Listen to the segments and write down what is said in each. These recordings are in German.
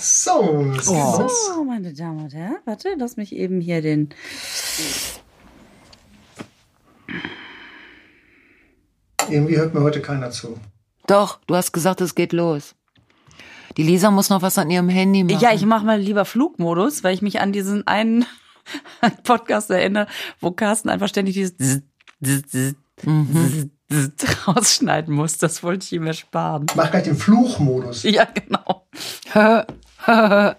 So, Oh. So, meine Damen und Herren, warte, lass mich eben hier den. Irgendwie hört mir heute keiner zu. Doch, du hast gesagt, es geht los. Die Lisa muss noch was an ihrem Handy machen. Ja, ich mache mal lieber Flugmodus, weil ich mich an diesen einen Podcast erinnere, wo Carsten einfach ständig dieses Zzz rausschneiden muss. Das wollte ich ihm ersparen. Mach gleich den Fluchmodus. Ja, genau.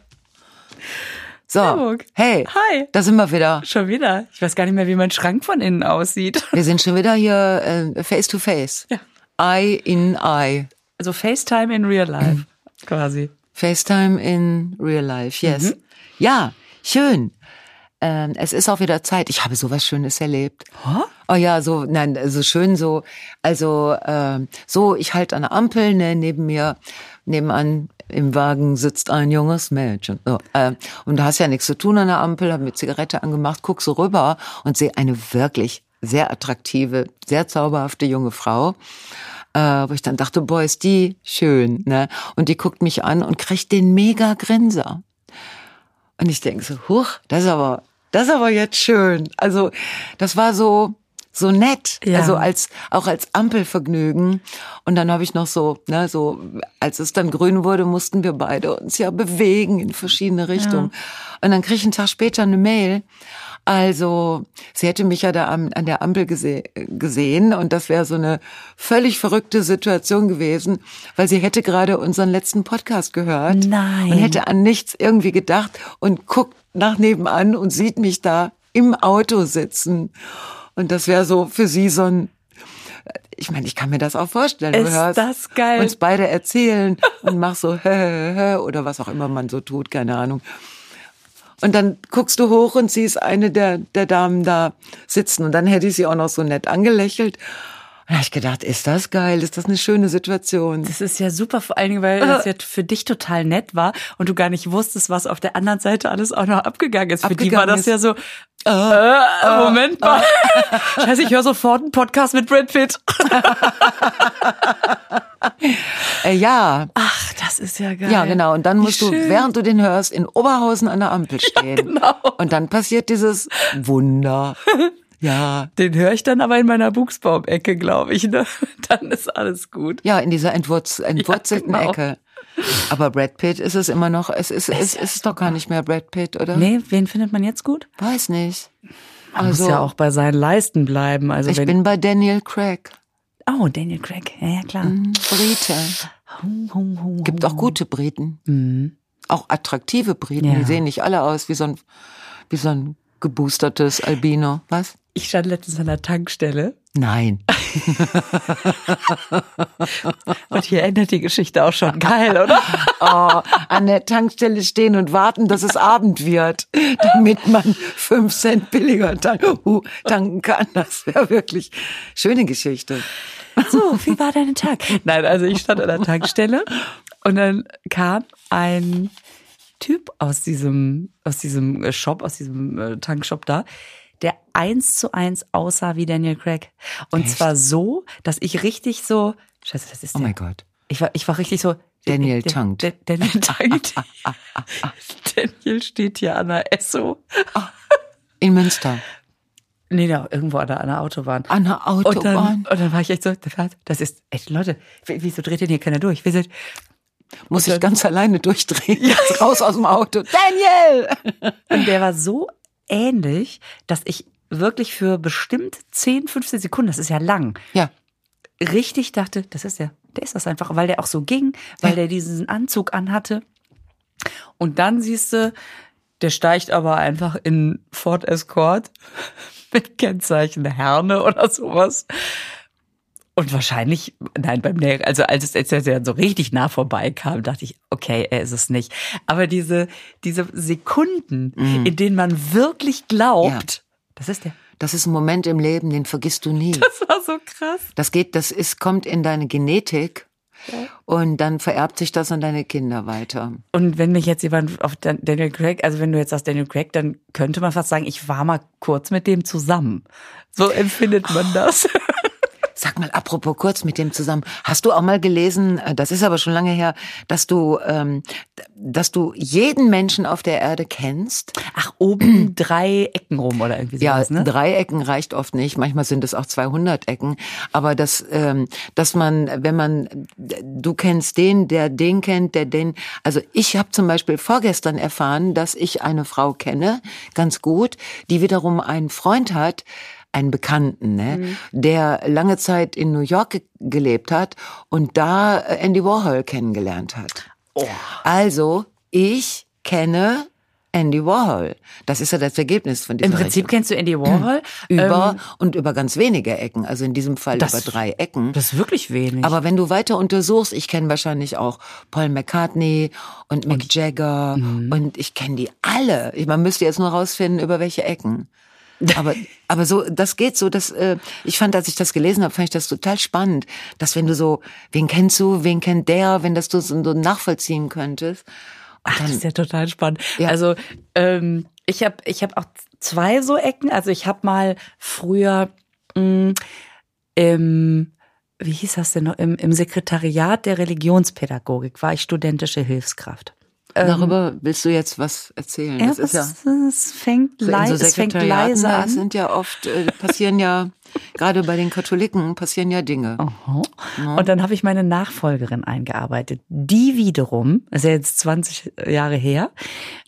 so, Hamburg. hey, Hi. da sind wir wieder. Schon wieder. Ich weiß gar nicht mehr, wie mein Schrank von innen aussieht. Wir sind schon wieder hier äh, face to face. Ja. Eye in eye. Also FaceTime in Real Life, quasi. FaceTime in real life, yes. Mhm. Ja, schön. Ähm, es ist auch wieder Zeit. Ich habe sowas Schönes erlebt. Oh ja, so, nein, so schön so. Also, ähm, so, ich halte an der Ampel, ne, neben mir, nebenan im Wagen sitzt ein junges Mädchen. So, äh, und du hast ja nichts zu tun an der Ampel, habe mir Zigarette angemacht, guck so rüber und sehe eine wirklich sehr attraktive, sehr zauberhafte junge Frau äh, wo ich dann dachte, boah, ist die schön, ne? Und die guckt mich an und kriegt den mega Grinser. Und ich denke so, huch, das ist aber, das ist aber jetzt schön. Also, das war so, so nett. Ja. Also als, auch als Ampelvergnügen. Und dann habe ich noch so, ne, so, als es dann grün wurde, mussten wir beide uns ja bewegen in verschiedene Richtungen. Und dann krieg ich einen Tag später eine Mail. Also, sie hätte mich ja da an, an der Ampel gese gesehen und das wäre so eine völlig verrückte Situation gewesen, weil sie hätte gerade unseren letzten Podcast gehört Nein. und hätte an nichts irgendwie gedacht und guckt nach nebenan und sieht mich da im Auto sitzen. Und das wäre so für sie so ein, ich meine, ich kann mir das auch vorstellen. Ist du hörst das geil. uns beide erzählen und mach so hä, hä, hä, oder was auch immer man so tut, keine Ahnung. Und dann guckst du hoch und siehst eine der, der Damen da sitzen. Und dann hätte ich sie auch noch so nett angelächelt. Und habe ich gedacht, ist das geil? Ist das eine schöne Situation? Das ist ja super, vor allen Dingen, weil das ja für dich total nett war und du gar nicht wusstest, was auf der anderen Seite alles auch noch abgegangen ist. Für die war Abgegangen das ist. ja so, äh, Moment mal. Scheiße, ich höre sofort einen Podcast mit Brad Pitt. Äh, ja, Ach, das ist ja geil. ja, genau. Und dann Wie musst du, während du den hörst, in Oberhausen an der Ampel stehen. genau. Und dann passiert dieses Wunder. Ja, Den höre ich dann aber in meiner Buchsbaum-Ecke, glaube ich. Ne? Dann ist alles gut. ja, in dieser entwurz entwurzelten genau. Ecke. Aber Brad Pitt ist es immer noch, es ist, es ist doch gar nicht mehr Brad Pitt, oder? Nee, wen findet man jetzt gut? Weiß nicht. Man Also, muss ja auch bei seinen Leisten bleiben. Also ich bin bei Daniel Craig. oh, Daniel Craig. Ja, ja, klar. Brite. Hum, hum, hum, Gibt auch gute Briten. Mhm. Auch attraktive Briten. Ja. Die sehen nicht alle aus wie so ein, wie so ein geboostertes Albino. Was? Ich stand letztens an der Tankstelle Nein. und hier endet die Geschichte auch schon. Geil, oder? Oh, an der Tankstelle stehen und warten, dass es Abend wird, damit man fünf Cent billiger uh, tanken kann. Das wäre wirklich schöne Geschichte. So, wie war dein Tag? Nein, also ich stand an der Tankstelle und dann kam ein Typ aus diesem, aus diesem äh, Shop, aus diesem äh, Tankshop da, der eins zu eins aussah wie Daniel Craig. Und zwar so, dass ich richtig so, scheiße, das ist Oh mein Gott. Ich war, ich war richtig so. Daniel tankt. Daniel tankt. Daniel steht hier an der Esso. In Münster. Nee, da irgendwo an der, an der Autobahn. An der Und dann, Autobahn. und dann war ich echt so, das ist, echt, Leute, wieso dreht denn hier keiner durch? Wir sind, Muss ich ganz alleine durchdrehen. Jetzt raus aus dem Auto. Daniel! und der war so ähnlich, dass ich wirklich für bestimmt 10, 15 Sekunden, das ist ja lang, Ja. richtig dachte, das ist der, der ist das einfach, weil der auch so ging, weil Ja. der diesen Anzug anhatte. Und dann siehst du, der steigt aber einfach in Ford Escort mit Kennzeichen Herne oder sowas. Und wahrscheinlich, nein, beim Näher, also als es er dann so richtig nah vorbeikam, dachte ich, okay, er ist es nicht. Aber diese, diese Sekunden, in denen man wirklich glaubt, das ist der. Das ist ein Moment im Leben, den vergisst du nie. Das war so krass. Das geht, das ist, kommt in deine Genetik und dann vererbt sich das an deine Kinder weiter. Und wenn mich jetzt jemand auf Dan- Daniel Craig, also wenn du jetzt sagst Daniel Craig, dann könnte man fast sagen, ich war mal kurz mit dem zusammen. So empfindet man das. Sag mal, apropos kurz mit dem zusammen, hast du auch mal gelesen, äh, das ist aber schon lange her, dass du, ähm, dass du jeden Menschen auf der Erde kennst? Ach, oben drei Ecken rum oder irgendwie sowas, ja, ne? drei Ecken reicht oft nicht. Manchmal sind es auch 200 Ecken. Aber dass, ähm, dass man, wenn man, du kennst den, der den kennt, der den. Also ich habe zum Beispiel vorgestern erfahren, dass ich eine Frau kenne, ganz gut, die wiederum einen Freund hat, einen Bekannten, ne, Mhm. der lange Zeit in New York ge gelebt hat und da äh, Andy Warhol kennengelernt hat. Oh. Also ich kenne Andy Warhol. Das ist ja das Ergebnis von diesem Im Prinzip kennst du Andy Warhol. über Ähm, und über ganz wenige Ecken, also in diesem Fall das- über drei Ecken. das ist wirklich wenig. Aber wenn du weiter untersuchst, ich kenne wahrscheinlich auch Paul McCartney und Mick Jagger Mhm. und ich kenne die alle. Ich- Man müsste jetzt nur rausfinden, über welche Ecken. Aber, aber so, das geht so, dass, äh, ich fand, als ich das gelesen habe, fand ich das total spannend, dass wenn du so, wen kennst du, wen kennt der, wenn das du so so nachvollziehen könntest. Ach, das ist ja total spannend. Ja. Also ähm, ich habe ich hab auch zwei so Ecken. Also ich habe mal früher mh, im wie hieß das denn noch im, im Sekretariat der Religionspädagogik war ich studentische Hilfskraft. Darüber willst du jetzt was erzählen? Ja, das ist ja. es fängt, So in lei so es fängt leise an. sind ja oft, äh, passieren ja, gerade bei den Katholiken passieren ja Dinge. Aha. Und dann habe ich meine Nachfolgerin eingearbeitet. Die wiederum, ist ja jetzt 20 Jahre her,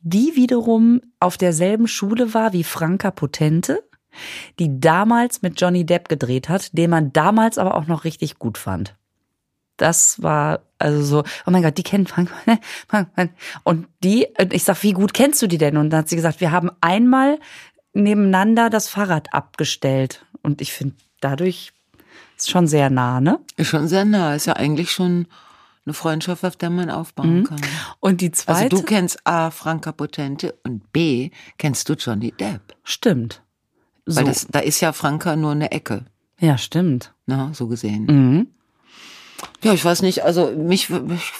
die wiederum auf derselben Schule war wie Franka Potente, die damals mit Johnny Depp gedreht hat, den man damals aber auch noch richtig gut fand. Das war also so, oh mein Gott, die kennen Frank. Und die, und ich sag, wie gut kennst du die denn? Und dann hat sie gesagt, wir haben einmal nebeneinander das Fahrrad abgestellt. Und ich finde, dadurch ist schon sehr nah, ne? Ist schon sehr nah, ist ja eigentlich schon eine Freundschaft, auf der man aufbauen kann. Und die Also zweite. du kennst A, Franka Potente und B, kennst du Johnny Depp. stimmt. So. Weil das, da ist ja Franka nur eine Ecke, ja, stimmt. na, so gesehen. Mhm. Ja, ich weiß nicht, also mich,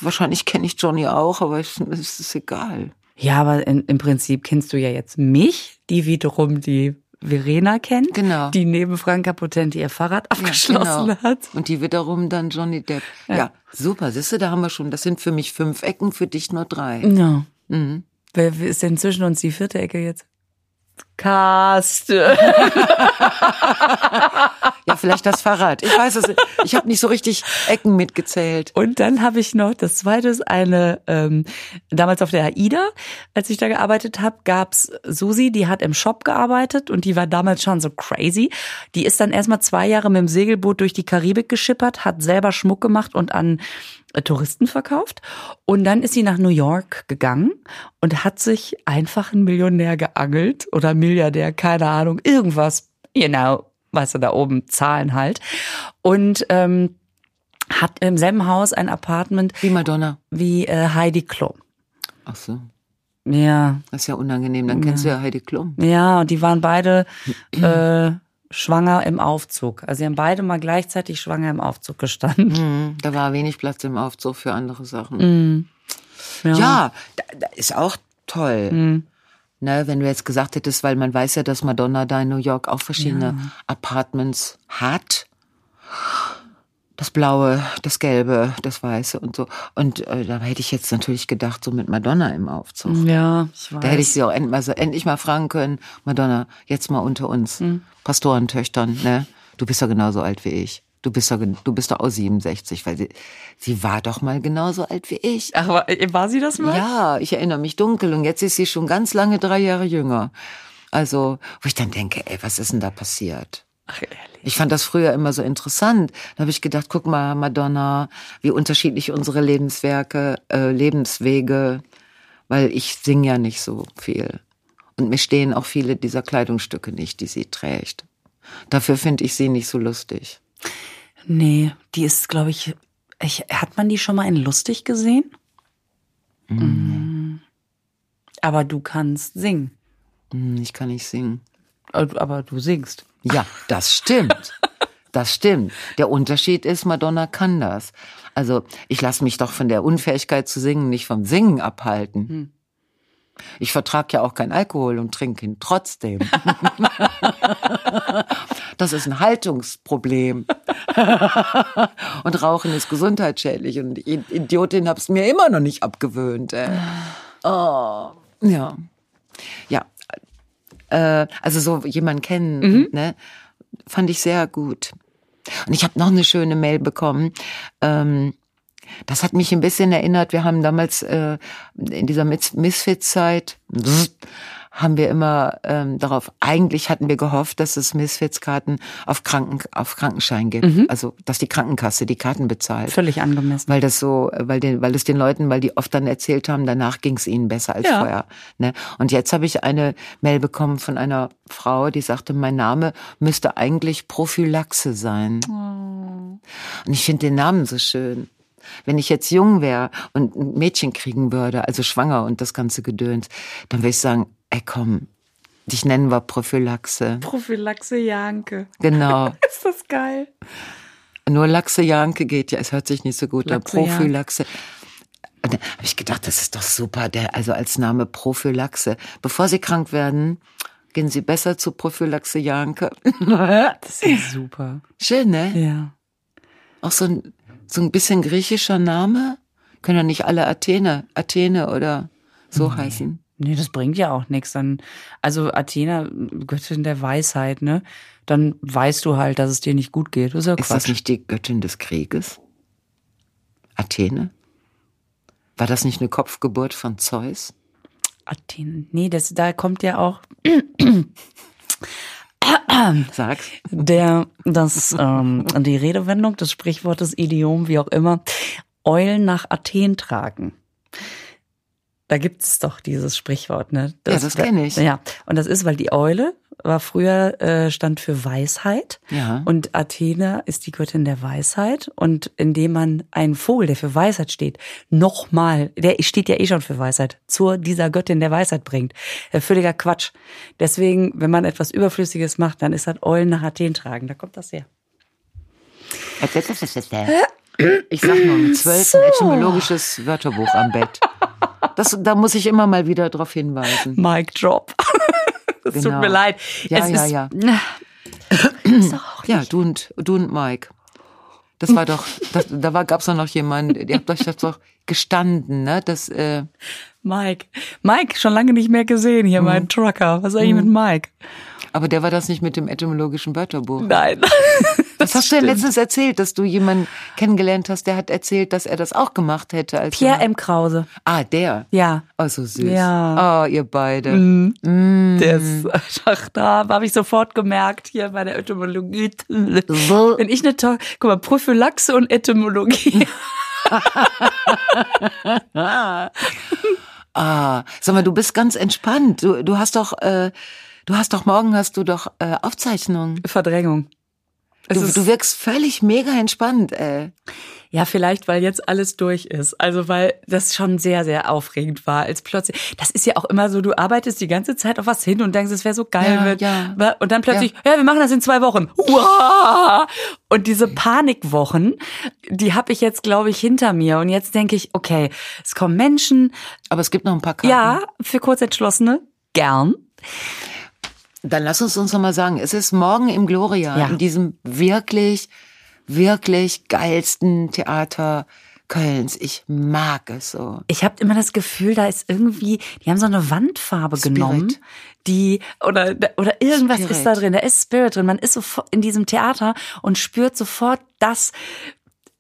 wahrscheinlich kenne ich Johnny auch, aber es ist egal. Ja, aber in, im Prinzip kennst du ja jetzt mich, die wiederum die Verena kennt, Genau. die neben Franka Potente ihr Fahrrad abgeschlossen genau. hat. Und die wiederum dann Johnny Depp. Ja, super, siehst du, da haben wir schon, das sind für mich fünf Ecken, für dich nur drei. Ja. Mhm. Wer wer ist denn zwischen uns die vierte Ecke jetzt? Carsten. Ja, vielleicht das Fahrrad. Ich weiß es. Ich habe nicht so richtig Ecken mitgezählt. Und dann habe ich noch, das zweite ist eine, ähm, damals auf der AIDA, als ich da gearbeitet habe, gab's Susi, die hat im Shop gearbeitet und die war damals schon so crazy. Die ist dann erstmal zwei Jahre mit dem Segelboot durch die Karibik geschippert, hat selber Schmuck gemacht und an äh, Touristen verkauft. Und dann ist sie nach New York gegangen und hat sich einfach einen Millionär geangelt oder Milliardär, keine Ahnung, irgendwas, you know, weißt du, da oben Zahlen halt. Und ähm, hat im selben Haus ein Apartment Wie Madonna. wie äh, Heidi Klum. Ach so, Ja, das ist ja unangenehm. Dann kennst du ja Heidi Klum. ja, und die waren beide äh, schwanger im Aufzug. Also sie haben beide mal gleichzeitig schwanger im Aufzug gestanden. Mhm, da war wenig Platz im Aufzug für andere Sachen. Mhm. Ja, da, da ist auch toll. Mhm. Ne, wenn du jetzt gesagt hättest, weil man weiß ja, dass Madonna da in New York auch verschiedene Apartments hat. Das Blaue, das Gelbe, das Weiße und so. Und äh, da hätte ich jetzt natürlich gedacht, so mit Madonna im Aufzug. Ja, ich weiß. Da hätte ich sie auch endlich mal, so- endlich mal fragen können, Madonna, jetzt mal unter uns, Hm. Pastorentöchtern, ne? Du bist doch genauso alt wie ich. Du bist doch, du bist doch auch 67, weil sie, sie war doch mal genauso alt wie ich. Ach, war, war sie das mal? Ja, ich erinnere mich dunkel und jetzt ist sie schon ganz lange drei Jahre jünger. Also, wo ich dann denke, ey, was ist denn da passiert? Ach, ehrlich. Ich fand das früher immer so interessant. Da habe ich gedacht, guck mal, Madonna, wie unterschiedlich unsere Lebenswerke, äh, Lebenswege, weil ich singe ja nicht so viel. Und mir stehen auch viele dieser Kleidungsstücke nicht, die sie trägt. Dafür finde ich sie nicht so lustig. Nee, die ist, glaube ich, ich, hat man die schon mal in lustig gesehen? Mhm. Aber du kannst singen. Hm, Ich kann nicht singen. Äh, Aber du singst. Ja, das stimmt. Das stimmt. Der Unterschied ist, Madonna kann das. Also ich lasse mich doch von der Unfähigkeit zu singen nicht vom Singen abhalten. Ich vertrage ja auch kein Alkohol und trinke ihn trotzdem. Das ist ein Haltungsproblem. und Rauchen ist gesundheitsschädlich. Und Idiotin, hab's mir immer noch nicht abgewöhnt. Ey. Oh, ja. Ja. Äh, also so jemanden kennen, ne, fand ich sehr gut. Und ich habe noch eine schöne Mail bekommen. Ähm, das hat mich ein bisschen erinnert. Wir haben damals äh, in dieser Mis- Misfits-Zeit haben wir immer ähm, darauf. Eigentlich hatten wir gehofft, dass es Misfits-Karten auf Kranken auf Krankenschein gibt. Also dass die Krankenkasse die Karten bezahlt. Völlig angemessen. Weil das so, weil den, weil es den Leuten, weil die oft dann erzählt haben, danach ging es ihnen besser als Ja. vorher. Ne? Und jetzt habe ich eine Mail bekommen von einer Frau, die sagte, mein Name müsste eigentlich Prophylaxe sein. Und ich finde den Namen so schön. Wenn ich jetzt jung wäre und ein Mädchen kriegen würde, also schwanger und das ganze Gedöns, dann würde ich sagen, ey komm, dich nennen wir Prophylaxe. Prophylaxe Janke. Genau. Ist das geil? Nur Lachse Janke geht ja, es hört sich nicht so gut an. Prophylaxe. Und dann habe ich gedacht, das ist doch super, der, also als Name Prophylaxe. Bevor Sie krank werden, gehen Sie besser zu Prophylaxe Janke. Das ist super. Schön, ne? Ja. Auch so ein, so ein bisschen griechischer Name. Können ja nicht alle Athene, Athene oder so heißen. Nee, das bringt ja auch nichts. Dann, also Athena, Göttin der Weisheit, ne? Dann weißt du halt, dass es dir nicht gut geht. Das ist ja Ist Quatsch. das nicht die Göttin des Krieges? Athene? War das nicht eine Kopfgeburt von Zeus? Athen. Nee, das, da kommt ja auch Sag's. der, das, ähm, die Redewendung des Sprichwortes, Idiom, wie auch immer, Eulen nach Athen tragen. Da gibt es doch dieses Sprichwort, ne? Ja, das kenn ich. Ja, und das ist, weil die Eule war früher, äh, stand für Weisheit. Ja. Und Athena ist die Göttin der Weisheit. Und indem man einen Vogel, der für Weisheit steht, nochmal, der steht ja eh schon für Weisheit, zu dieser Göttin der Weisheit bringt. Äh, völliger Quatsch. Deswegen, wenn man etwas Überflüssiges macht, dann ist das Eulen nach Athen tragen. Da kommt das her. Ich sag nur mit zwölf ein etymologisches Wörterbuch am Bett. Das, da muss ich immer mal wieder darauf hinweisen. Mic drop. Es tut Genau. mir leid. Ja, es ja, ist, ja. Ist Ja, du und, du und Mike. Das war doch, das, da war, gab's doch noch jemanden, ihr habt euch das doch gestanden, ne? Das, äh, Mike. Mike, schon lange nicht mehr gesehen hier, Mhm. mein Trucker. Was ist eigentlich mit Mike? aber der war das nicht mit dem etymologischen Wörterbuch. Nein. Das hast du ja letztens erzählt, dass du jemanden kennengelernt hast, der hat erzählt, dass er das auch gemacht hätte. Als Pierre er- M. Krause. Ah, der. Ja. Oh, so süß. Ja. Oh, ihr beide. Der ist einfach da, habe ich sofort gemerkt, hier bei der Etymologie. Wenn ich eine tolle, guck mal, Prophylaxe und Etymologie. Ah, sag mal, du bist ganz entspannt. Du, du hast doch, äh, du hast doch morgen hast du doch äh, Aufzeichnungen. Verdrängung. Du, du wirkst völlig mega entspannt. Äh. Ja, vielleicht, weil jetzt alles durch ist. Also, weil das schon sehr, sehr aufregend war, als plötzlich, das ist ja auch immer so, du arbeitest die ganze Zeit auf was hin und denkst, es wäre so geil. Ja, wird. ja. Und dann plötzlich, ja. wir machen das in zwei Wochen. Und diese Panikwochen, die habe ich jetzt, glaube ich, hinter mir. Und jetzt denke ich, okay, es kommen Menschen, Aber es gibt noch ein paar Karten. ja, für Kurzentschlossene, gern. Dann lass uns uns noch mal sagen, es ist morgen im Gloria, Ja. in diesem wirklich, wirklich geilsten Theater Kölns. Ich mag es so. Ich habe immer das Gefühl, da ist irgendwie, die haben so eine Wandfarbe Spirit. genommen, die oder oder irgendwas Spirit. ist da drin. Da ist Spirit drin. Man ist sofort in diesem Theater und spürt sofort das,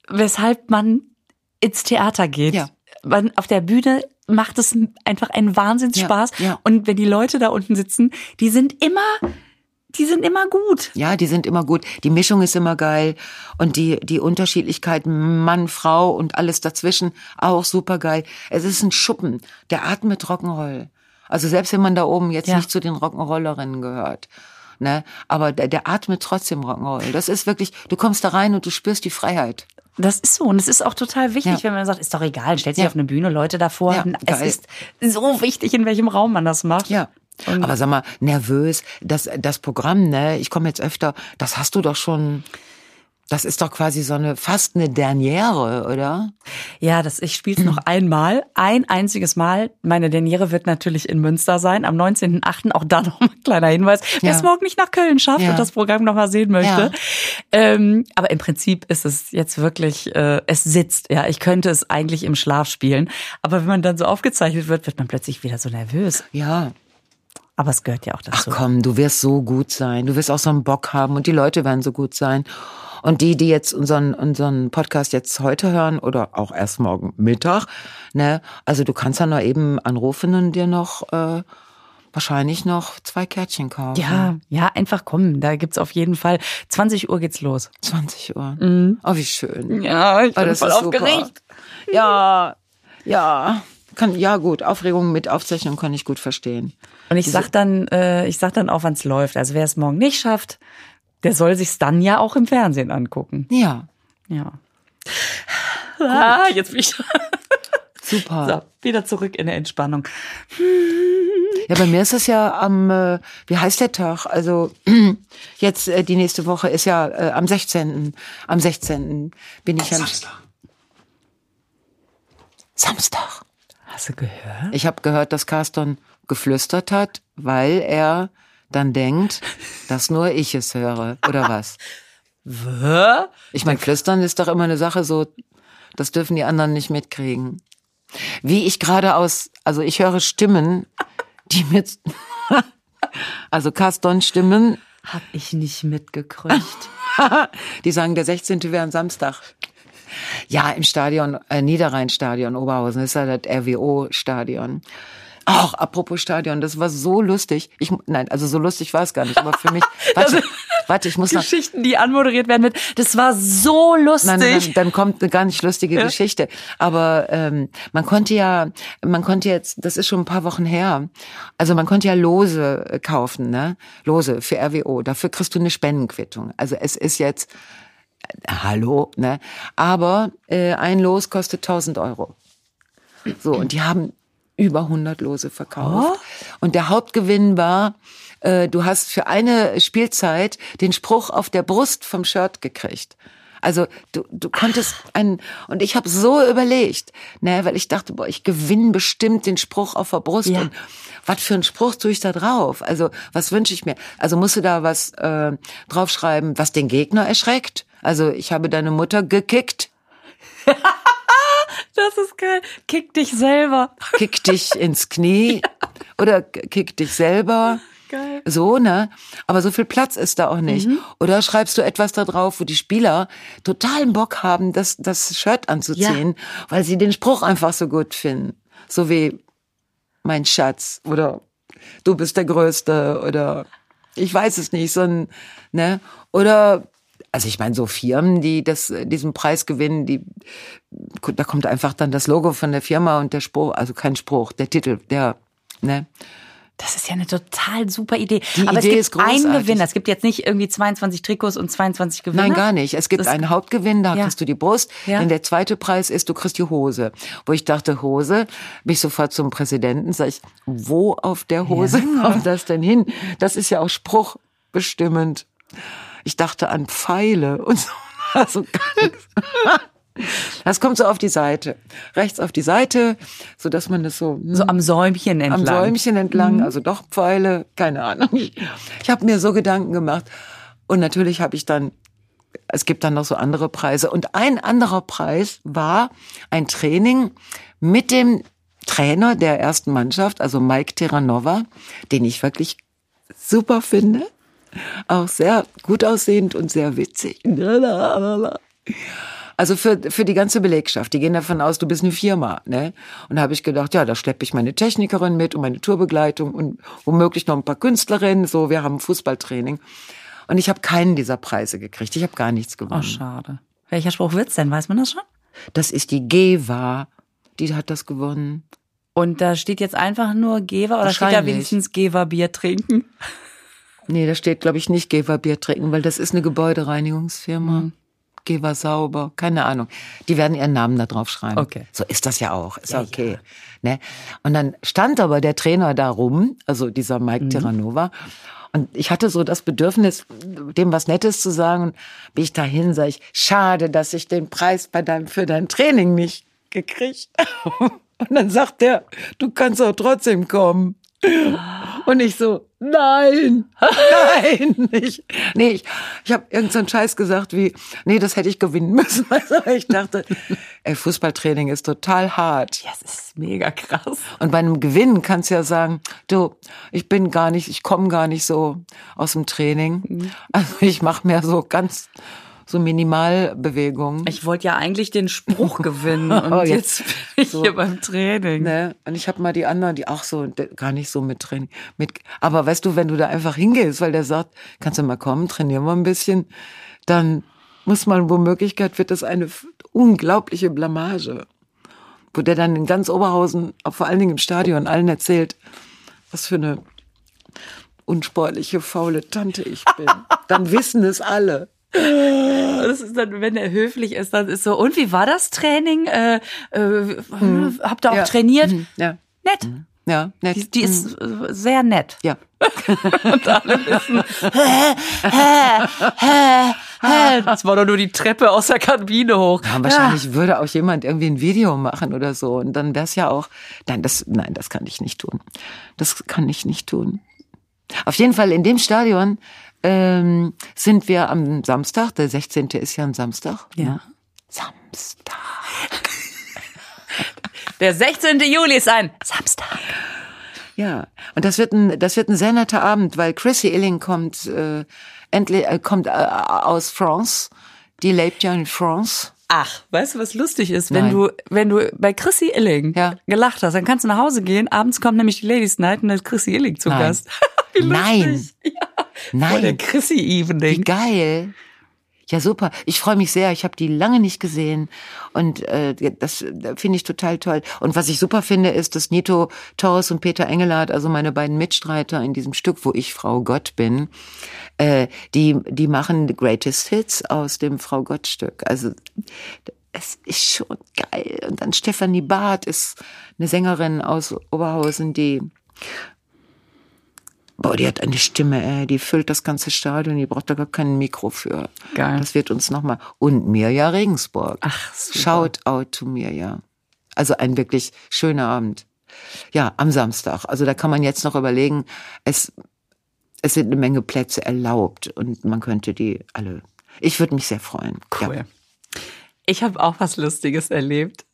weshalb man ins Theater geht. Ja. Man auf der Bühne macht es einfach einen Wahnsinnsspaß. Ja, ja. Und wenn die Leute da unten sitzen, die sind immer, die sind immer gut. Ja, die sind immer gut. Die Mischung ist immer geil. Und die, die Unterschiedlichkeit Mann, Frau und alles dazwischen auch super geil. Es ist ein Schuppen. Der atmet Rock'n'Roll. Also selbst wenn man da oben jetzt Ja. nicht zu den Rock'n'Rollerinnen gehört. Ne? Aber der, der atmet trotzdem Rock'n'Roll. Das ist wirklich, du kommst da rein und du spürst die Freiheit. Das ist so. Und es ist auch total wichtig, Ja. wenn man sagt, ist doch egal, stellt sich Ja. auf eine Bühne, Leute davor. Ja, es ist so wichtig, in welchem Raum man das macht. Ja. Aber sag mal, nervös, das, das Programm, ne, ich komme jetzt öfter, das hast du doch schon, Das ist doch quasi so eine fast eine Derniere, oder? Ja, das, ich spiele es noch einmal, ein einziges Mal. Meine Derniere wird natürlich in Münster sein, am 19.8. Auch da noch ein kleiner Hinweis. Wer Ja. es morgen nicht nach Köln schafft Ja. und das Programm noch mal sehen möchte. Ähm, aber im Prinzip ist es jetzt wirklich, äh, es sitzt. Ja, ich könnte es eigentlich im Schlaf spielen. Aber wenn man dann so aufgezeichnet wird, wird man plötzlich wieder so nervös. Ja. Aber es gehört ja auch Ach dazu. komm, du wirst so gut sein. Du wirst auch so einen Bock haben und die Leute werden so gut sein. Und die, die jetzt unseren, unseren Podcast jetzt heute hören oder auch erst morgen Mittag, ne, also du kannst dann noch eben anrufen und dir noch äh, wahrscheinlich noch zwei Kärtchen kaufen. Ja, ja, einfach kommen. Da gibt's auf jeden Fall. 20 Uhr geht's los. 20 Uhr. Mhm. Oh, wie schön. Ja, ich Oh, bin das voll ist super. aufgeregt. Ja, ja. Kann, ja, gut. Aufregung mit Aufzeichnung kann ich gut verstehen. Und ich sag dann, äh, ich sag dann auch, wann's läuft. Also wer es morgen nicht schafft, der soll sich's dann ja auch im Fernsehen angucken. Ja, Ja. Ah, jetzt bin ich super. so, wieder zurück in der Entspannung. Ja, bei mir ist es ja am, äh, wie heißt der Tag? Also jetzt äh, die nächste Woche ist ja äh, am 16. Am 16. bin ich am Samstag. Samstag. Hast du gehört? Ich habe gehört, dass Carston geflüstert hat, weil er dann denkt, dass nur ich es höre. Oder was? Ich meine, flüstern ist doch immer eine Sache so, das dürfen die anderen nicht mitkriegen. Wie ich gerade aus, also ich höre Stimmen, die mir, also Carston Stimmen, Hab ich nicht mitgekriegt. die sagen, der 16. wäre ein Samstag. Ja, im Stadion, äh, Niederrhein-Stadion Oberhausen, das ist ja das RWO-Stadion. Auch apropos Stadion, das war so lustig. Ich, nein, also so lustig war es gar nicht, aber für mich, warte, warte, ich muss noch, Geschichten, die anmoderiert werden mit, das war so lustig. Nein, nein, nein, dann kommt eine gar nicht lustige Geschichte. Aber ähm, man konnte ja, man konnte jetzt, das ist schon ein paar Wochen her, also man konnte ja Lose äh, kaufen, ne? Lose für RWO. Dafür kriegst du eine Spendenquittung. Also es ist jetzt, äh, hallo, ne? Aber äh, ein Los kostet 1000 Euro. So, und die haben über 100 Lose verkauft. Und der Hauptgewinn war, äh, du hast für eine Spielzeit den Spruch auf der Brust vom Shirt gekriegt. Also du, du konntest einen und ich habe so überlegt, ne, weil ich dachte, boah, ich gewinne bestimmt den Spruch auf der Brust Ja. und was für einen Spruch tue ich da drauf? Also was wünsche ich mir? Also musst du da was äh, draufschreiben, was den Gegner erschreckt? Also ich habe deine Mutter gekickt, Das ist geil. Kick dich selber. kick dich ins Knie oder kick dich selber. Geil. So, ne? Aber so viel Platz ist da auch nicht. Oder schreibst du etwas da drauf, wo die Spieler totalen Bock haben, das, das Shirt anzuziehen, weil sie den Spruch einfach so gut finden. So wie mein Schatz oder du bist der Größte oder ich weiß es nicht, so ein, ne? Oder, also ich meine, so Firmen, die das, diesen Preis gewinnen, die, da kommt einfach dann das Logo von der Firma und der Spruch, also kein Spruch, der Titel, der, ne? Das ist ja eine total super Idee. Die Aber Idee es gibt einen. Gewinner. Es gibt jetzt nicht irgendwie 22 Trikots und 22 Gewinner. Nein, gar nicht. Es gibt Das- einen Hauptgewinn, da Ja. kriegst du die Brust. Ja. Denn der zweite Preis ist, du kriegst die Hose. Wo ich dachte, Hose, bin ich sofort zum Präsidenten, sag ich, wo auf der Hose kommt das denn hin? Das ist ja auch spruchbestimmend. Ich dachte an Pfeile und so. Also. Das kommt so auf die Seite. Rechts auf die Seite, so dass man das so, hm, So am Säumchen entlang. am Säumchen entlang, also doch Pfeile, keine Ahnung. Ich, ich habe mir so Gedanken gemacht. Und natürlich habe ich dann, es gibt dann noch so andere Preise. Und ein anderer Preis war ein Training mit dem Trainer der ersten Mannschaft, also Mike Terranova, den ich wirklich super finde. Auch sehr gut aussehend und sehr witzig. Also für, für die ganze Belegschaft, die gehen davon aus, du bist eine Firma. Ne? Und da habe ich gedacht, ja, da schleppe ich meine Technikerin mit und meine Tourbegleitung und womöglich noch ein paar Künstlerinnen. So, wir haben Fußballtraining. Und ich habe keinen dieser Preise gekriegt. Ich habe gar nichts Oh, gewonnen. schade. Welcher Spruch wird's denn? Weiß man das schon? das ist die Geva, die hat das gewonnen. Und da steht jetzt einfach nur Geber oder steht da wenigstens Geber Bier trinken? Nee, da steht, glaube ich, nicht Geva Bier trinken, weil das ist eine Gebäudereinigungsfirma. Abgeber sauber, keine Ahnung. Die werden ihren Namen da drauf schreiben. Okay. So ist das ja auch, ist Ja, okay. Ne? Und dann stand aber der Trainer da rum, also dieser Mike Terranova. Und ich hatte so das Bedürfnis, dem was Nettes zu sagen. Und bin ich dahin, sage ich, schade, dass ich den Preis bei deinem, für dein Training nicht gekriegt. Und dann sagt der, du kannst auch trotzdem kommen. Und ich so, nein, nein. Ich, nee, ich, ich habe irgendeinen so Scheiß gesagt wie, nee, das hätte ich gewinnen müssen. Also ich dachte, ey, Fußballtraining ist total hart. Ja, es ist mega krass. Und bei einem Gewinn kannst du ja sagen, du, ich bin gar nicht, ich komme gar nicht so aus dem Training. Also ich mache mehr so ganz so Minimalbewegungen. Ich wollte ja eigentlich den Spruch gewinnen und Oh, jetzt, jetzt bin ich so. hier beim Training. Ne? Und ich habe mal die anderen, die auch so gar nicht so mit Training. Mit, aber weißt du, wenn du da einfach hingehst, weil der sagt, kannst du mal kommen, trainieren wir ein bisschen, dann muss man womöglich wird das eine unglaubliche Blamage. Wo der dann in ganz Oberhausen, vor allen Dingen im Stadion, allen erzählt, was für eine unsportliche, faule Tante ich bin. dann wissen es alle. Das ist dann, wenn er höflich ist, dann ist so, und wie war das Training? Äh, äh, Habt ihr auch Ja. trainiert? Mhm. Ja, Nett. ja, nett. Die, die ist äh, sehr nett. ja. Das war doch nur die Treppe aus der Kabine hoch. Ja, wahrscheinlich würde auch jemand irgendwie ein Video machen oder so. Und dann wäre es ja auch, nein, das, nein, das kann ich nicht tun. Das kann ich nicht tun. Auf jeden Fall in dem Stadion ähm, sind wir am Samstag, der 16. ist ja ein Samstag. Ja. ne? Samstag. Der 16. Juli ist ein Samstag. Ja, und das wird ein, das wird ein sehr netter Abend, weil Chrissy Illing kommt äh, endlich äh, kommt äh, aus France. Die lebt ja in France. Ach, weißt du, was lustig ist? Wenn Nein. du, wenn du bei Chrissy Illing Ja. gelacht hast, dann kannst du nach Hause gehen. Abends kommt nämlich die Ladies Night und dann ist Chrissy Illing zu Nein. Gast. Wie lustig. Nein. Ja, vor der Nein. Chrissy Wie geil. Ja, super. Ich freue mich sehr. Ich habe die lange nicht gesehen. Und äh, das finde ich total toll. Und was ich super finde, ist, dass Nito Torres und Peter Engelhardt, also meine beiden Mitstreiter in diesem Stück, wo ich Frau Gott bin, äh, die, die machen the Greatest Hits aus dem Frau Gott-Stück. Also es ist schon geil. Und dann Stefanie Barth ist eine Sängerin aus Oberhausen, die Boah, die hat eine Stimme, ey, die füllt das ganze Stadion, die braucht da gar kein Mikro für. Geil. Das wird uns nochmal. Und Mirja Regensburg. Ach, super. Shout out to Mirja. Also ein wirklich schöner Abend. Ja, am Samstag. Also da kann man jetzt noch überlegen, es, es sind eine Menge Plätze erlaubt und man könnte die alle. Ich würde mich sehr freuen. Cool. Ja. Ich habe auch was Lustiges erlebt.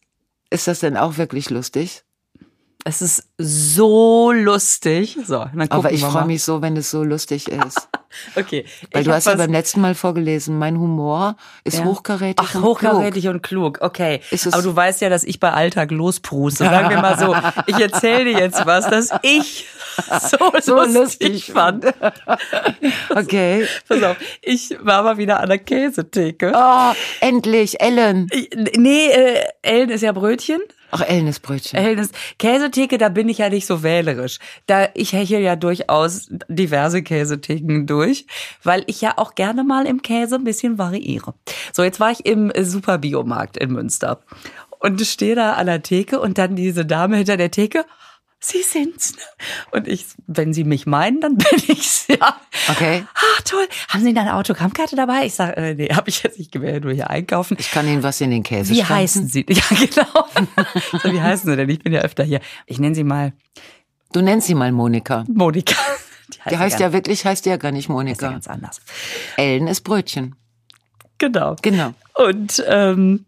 Ist das denn auch wirklich lustig? Es ist so lustig. So, dann Aber ich freue mich so, wenn es so lustig ist. Okay. Weil du hast ja beim letzten Mal vorgelesen, mein Humor ist Ja. hochkarätig. Ach, und hochkarätig und klug, okay. Aber du weißt ja, dass ich bei Alltag lospruste. Sagen wir mal so, ich erzähle dir jetzt was, das ich so, So lustig, lustig fand. klug. Okay. Pass auf, ich war mal wieder an der Käsetheke. Oh, endlich, Ellen. Ich, nee, äh, Ellen ist ja Brötchen. Ach, Ellen ist Brötchen. Käsetheke, da bin ich ja nicht so wählerisch. Da ich hechel ja durchaus diverse Käsetheken durch, weil ich ja auch gerne mal im Käse ein bisschen variiere. So, jetzt war ich im Superbiomarkt in Münster und stehe da an der Theke und dann diese Dame hinter der Theke. Sie sind's. ne? Und ich, wenn Sie mich meinen, dann bin ich's, ja. Okay. Ah, toll. Haben Sie da eine Autogrammkarte dabei? Ich sage, äh, nee, habe ich jetzt nicht gewählt, nur hier einkaufen. Ich kann Ihnen was in den Käse Wie stanzen. heißen Sie? Ja, genau. so, wie heißen Sie denn? Ich bin ja öfter hier. Ich nenne Sie mal Du nennst sie mal Monika. Monika. Die heißt ganz, ja wirklich, heißt ja gar nicht heißt ja Monika. ganz anders. Ellen ist Brötchen. Genau. Genau. Und ähm,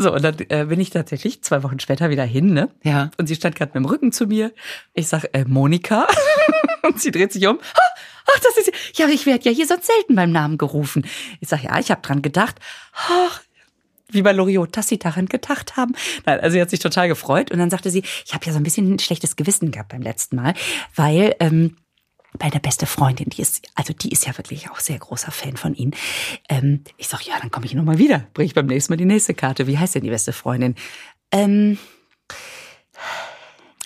so, und dann äh, bin ich tatsächlich zwei Wochen später wieder hin, ne? Ja. Und sie stand gerade mit dem Rücken zu mir. Ich sag, äh, Monika. und sie dreht sich um. Ach, das ist sie. Ja, ich werde ja hier sonst selten beim Namen gerufen. Ich sag, ja, ich habe dran gedacht. Ach, wie bei Loriot, dass sie daran gedacht haben. Nein, also sie hat sich total gefreut. Und dann sagte sie, ich habe ja so ein bisschen ein schlechtes Gewissen gehabt beim letzten Mal, weil ähm, bei der beste Freundin, die ist, also die ist ja wirklich auch sehr großer Fan von Ihnen. Ähm, ich sag, ja, dann komme ich noch mal wieder. Bring ich beim nächsten Mal die nächste Karte. Wie heißt denn die beste Freundin? Ähm,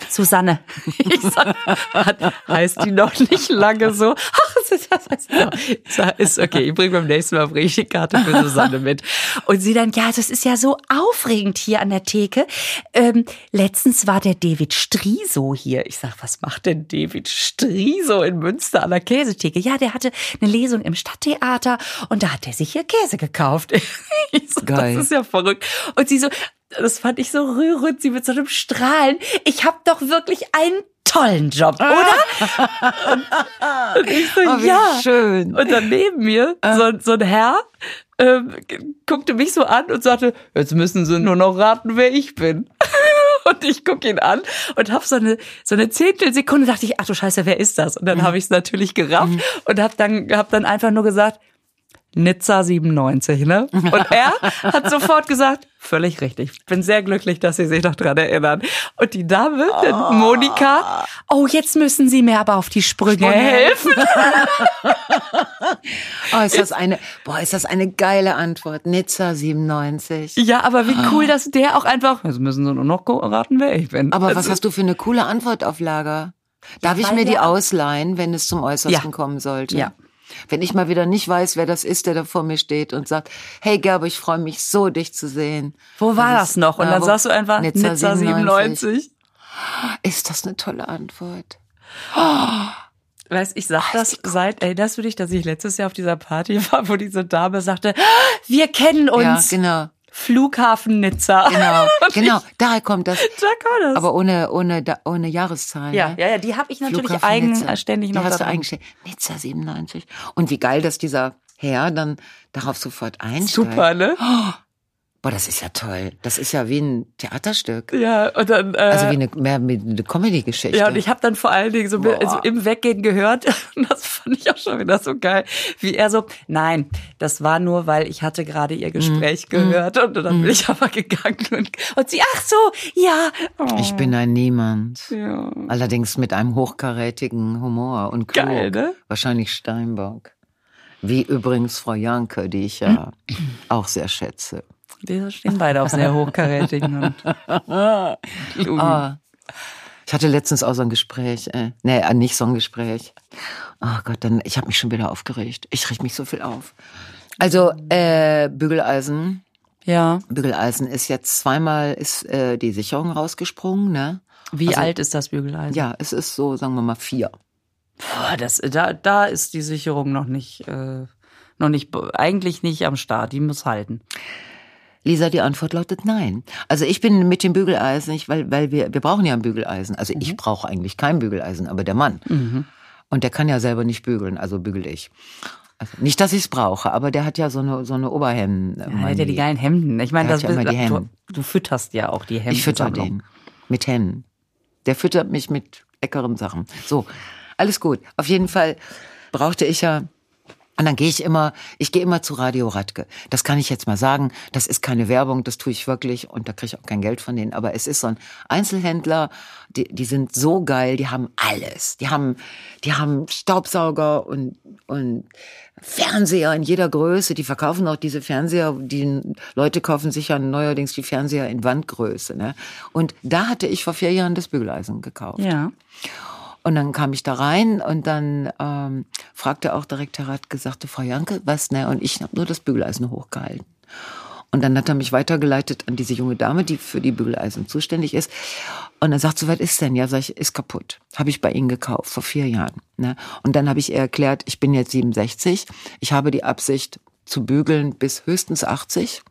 Susanne. Ich sag, hat, heißt die noch nicht lange so? Ach, das heißt noch. Sag, ist okay, ich bringe beim nächsten Mal bringe ich die Karte für Susanne mit. Und sie dann, ja, das ist ja so aufregend hier an der Theke. Ähm, letztens war der David Striso hier. Ich sag, was macht denn David Striso in Münster an der Käsetheke? Ja, der hatte eine Lesung im Stadttheater und da hat er sich hier Käse gekauft. Ich Geil. Das ist ja verrückt. Und sie so, das fand ich so rührend, sie mit so einem Strahlen. Ich habe doch wirklich einen tollen Job, oder? und, und ich so, Oh, wie ja. schön. Und dann neben mir so, so ein Herr ähm, guckte mich so an und sagte, jetzt müssen Sie nur noch raten, wer ich bin. Und ich gucke ihn an und habe so eine so eine Zehntelsekunde dachte ich, ach du Scheiße, wer ist das? Und dann habe ich es natürlich gerafft und habe dann hab dann einfach nur gesagt, Nizza 97, ne? Und er hat sofort gesagt, völlig richtig. Ich bin sehr glücklich, dass Sie sich noch dran erinnern. Und die Dame, oh. Monika, oh, jetzt müssen Sie mir aber auf die Sprünge helfen. Oh, ist das eine, boah, ist das eine geile Antwort. Nizza 97. Ja, aber wie cool, dass der auch einfach, jetzt müssen Sie nur noch raten, wer ich bin. Aber was Also, hast du für eine coole Antwort auf Lager? Darf ich weil mir die ausleihen, wenn es zum Äußersten Ja. kommen sollte? Ja. Wenn ich mal wieder nicht weiß, wer das ist, der da vor mir steht und sagt, hey Gerber, ich freue mich so, dich zu sehen. Wo war Das noch? Und ja, dann sagst du einfach Nizza Nizza, 97. Ist das eine tolle Antwort? Weißt, ich sag das seit, erinnerst du dich, dass ich letztes Jahr auf dieser Party war, wo diese Dame sagte, wir kennen uns. Ja, genau. Flughafen Nizza. Genau, genau, daher kommt das. da kam das. Aber ohne, ohne, ohne Jahreszahl. ja, ne? ja, ja, die habe ich natürlich Flughafen eigen, Nizza. ständig Die noch hast du da dran. eingestellt. Nizza 97. Und wie geil, dass dieser Herr dann darauf sofort einsteigt. Super, ne? Boah, das ist ja toll. Das ist ja wie ein Theaterstück. Ja, und dann, äh, Also wie eine, mehr wie eine Comedy-Geschichte. Ja, und ich habe dann vor allen Dingen so also im Weggehen gehört, und das fand ich auch schon wieder so geil, wie er so, nein, das war nur, weil ich hatte gerade ihr Gespräch gehört und dann bin ich aber gegangen und, und sie, ach so, ja. Oh, Ich bin ein Niemand. ja. Allerdings mit einem hochkarätigen Humor und klug. Geil, ne? Wahrscheinlich Steinbock. Wie übrigens Frau Janke, die ich ja auch sehr schätze. Die stehen beide auf sehr hochkarätigen und klugen. Ah. Ich hatte letztens auch so ein Gespräch. Äh, nee, äh, nicht so ein Gespräch. Oh Gott, dann ich habe mich schon wieder aufgeregt. Ich reg mich so viel auf. Also äh, Bügeleisen. Ja. Bügeleisen ist jetzt zweimal ist äh, die Sicherung rausgesprungen, ne? Wie Also- alt ist das Bügeleisen? Ja, es ist so, sagen wir mal vier. Boah, das, da, da ist die Sicherung noch nicht, äh, noch nicht, eigentlich nicht am Start. Die muss halten. Lisa, die Antwort lautet nein. Also ich bin mit dem Bügeleisen nicht, weil, weil wir, wir brauchen ja ein Bügeleisen. Also ich brauche eigentlich kein Bügeleisen, aber der Mann. Und der kann ja selber nicht bügeln, also bügel ich. Also nicht, dass ich es brauche, aber der hat ja so eine, so eine Oberhemden. Ja, hat ja die geilen Hemden. Ich meine, Der das ja immer die du, Hemden. du fütterst ja auch die Hemden. Ich fütter den mit Hemden. Der füttert mich mit leckeren Sachen. So, alles gut. Auf jeden Fall brauchte ich ja. Und dann gehe ich immer, ich gehe immer zu Radio Radke. Das kann ich jetzt mal sagen. Das ist keine Werbung, das tue ich wirklich und da kriege ich auch kein Geld von denen. Aber es ist so ein Einzelhändler, die, die sind so geil, die haben alles. Die haben, die haben Staubsauger und, und Fernseher in jeder Größe. Die verkaufen auch diese Fernseher. Die Leute kaufen sich ja neuerdings die Fernseher in Wandgröße. Ne? Und da hatte ich vor vier Jahren das Bügeleisen gekauft. Ja. Und dann kam ich da rein und dann ähm, fragte auch direkt Herr Radke, sagte Frau Janke, was, ne? Und ich habe nur das Bügeleisen hochgehalten. Und dann hat er mich weitergeleitet an diese junge Dame, die für die Bügeleisen zuständig ist. Und dann sagt sie, was ist denn? Ja, sag ich, ist kaputt. Habe ich bei Ihnen gekauft, vor vier Jahren. Ne? Und dann habe ich ihr erklärt, ich bin jetzt 67. Ich habe die Absicht zu bügeln bis höchstens 80.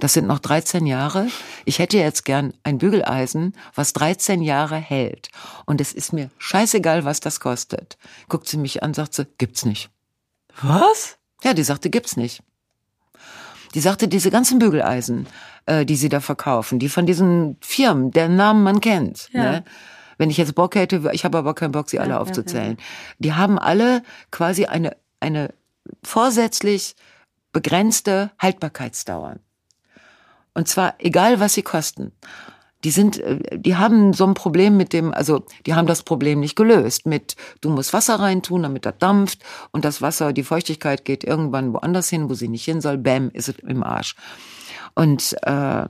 Das sind noch 13 Jahre. Ich hätte jetzt gern ein Bügeleisen, was 13 Jahre hält. Und es ist mir scheißegal, was das kostet. Guckt sie mich an, sagt sie, gibt's nicht. Was? Ja, die sagte, gibt's nicht. Die sagte, diese ganzen Bügeleisen, äh, die sie da verkaufen, die von diesen Firmen, deren Namen man kennt. Ja. Ne? Wenn ich jetzt Bock hätte, ich habe aber keinen Bock, sie alle aufzuzählen. Die haben alle quasi eine, eine vorsätzlich begrenzte Haltbarkeitsdauer. Und zwar egal, was sie kosten. Die sind, äh, die haben so ein Problem mit dem, also die haben das Problem nicht gelöst mit, du musst Wasser reintun, damit das dampft und das Wasser, die Feuchtigkeit geht irgendwann woanders hin, wo sie nicht hin soll, bäm, ist es im Arsch. Und äh,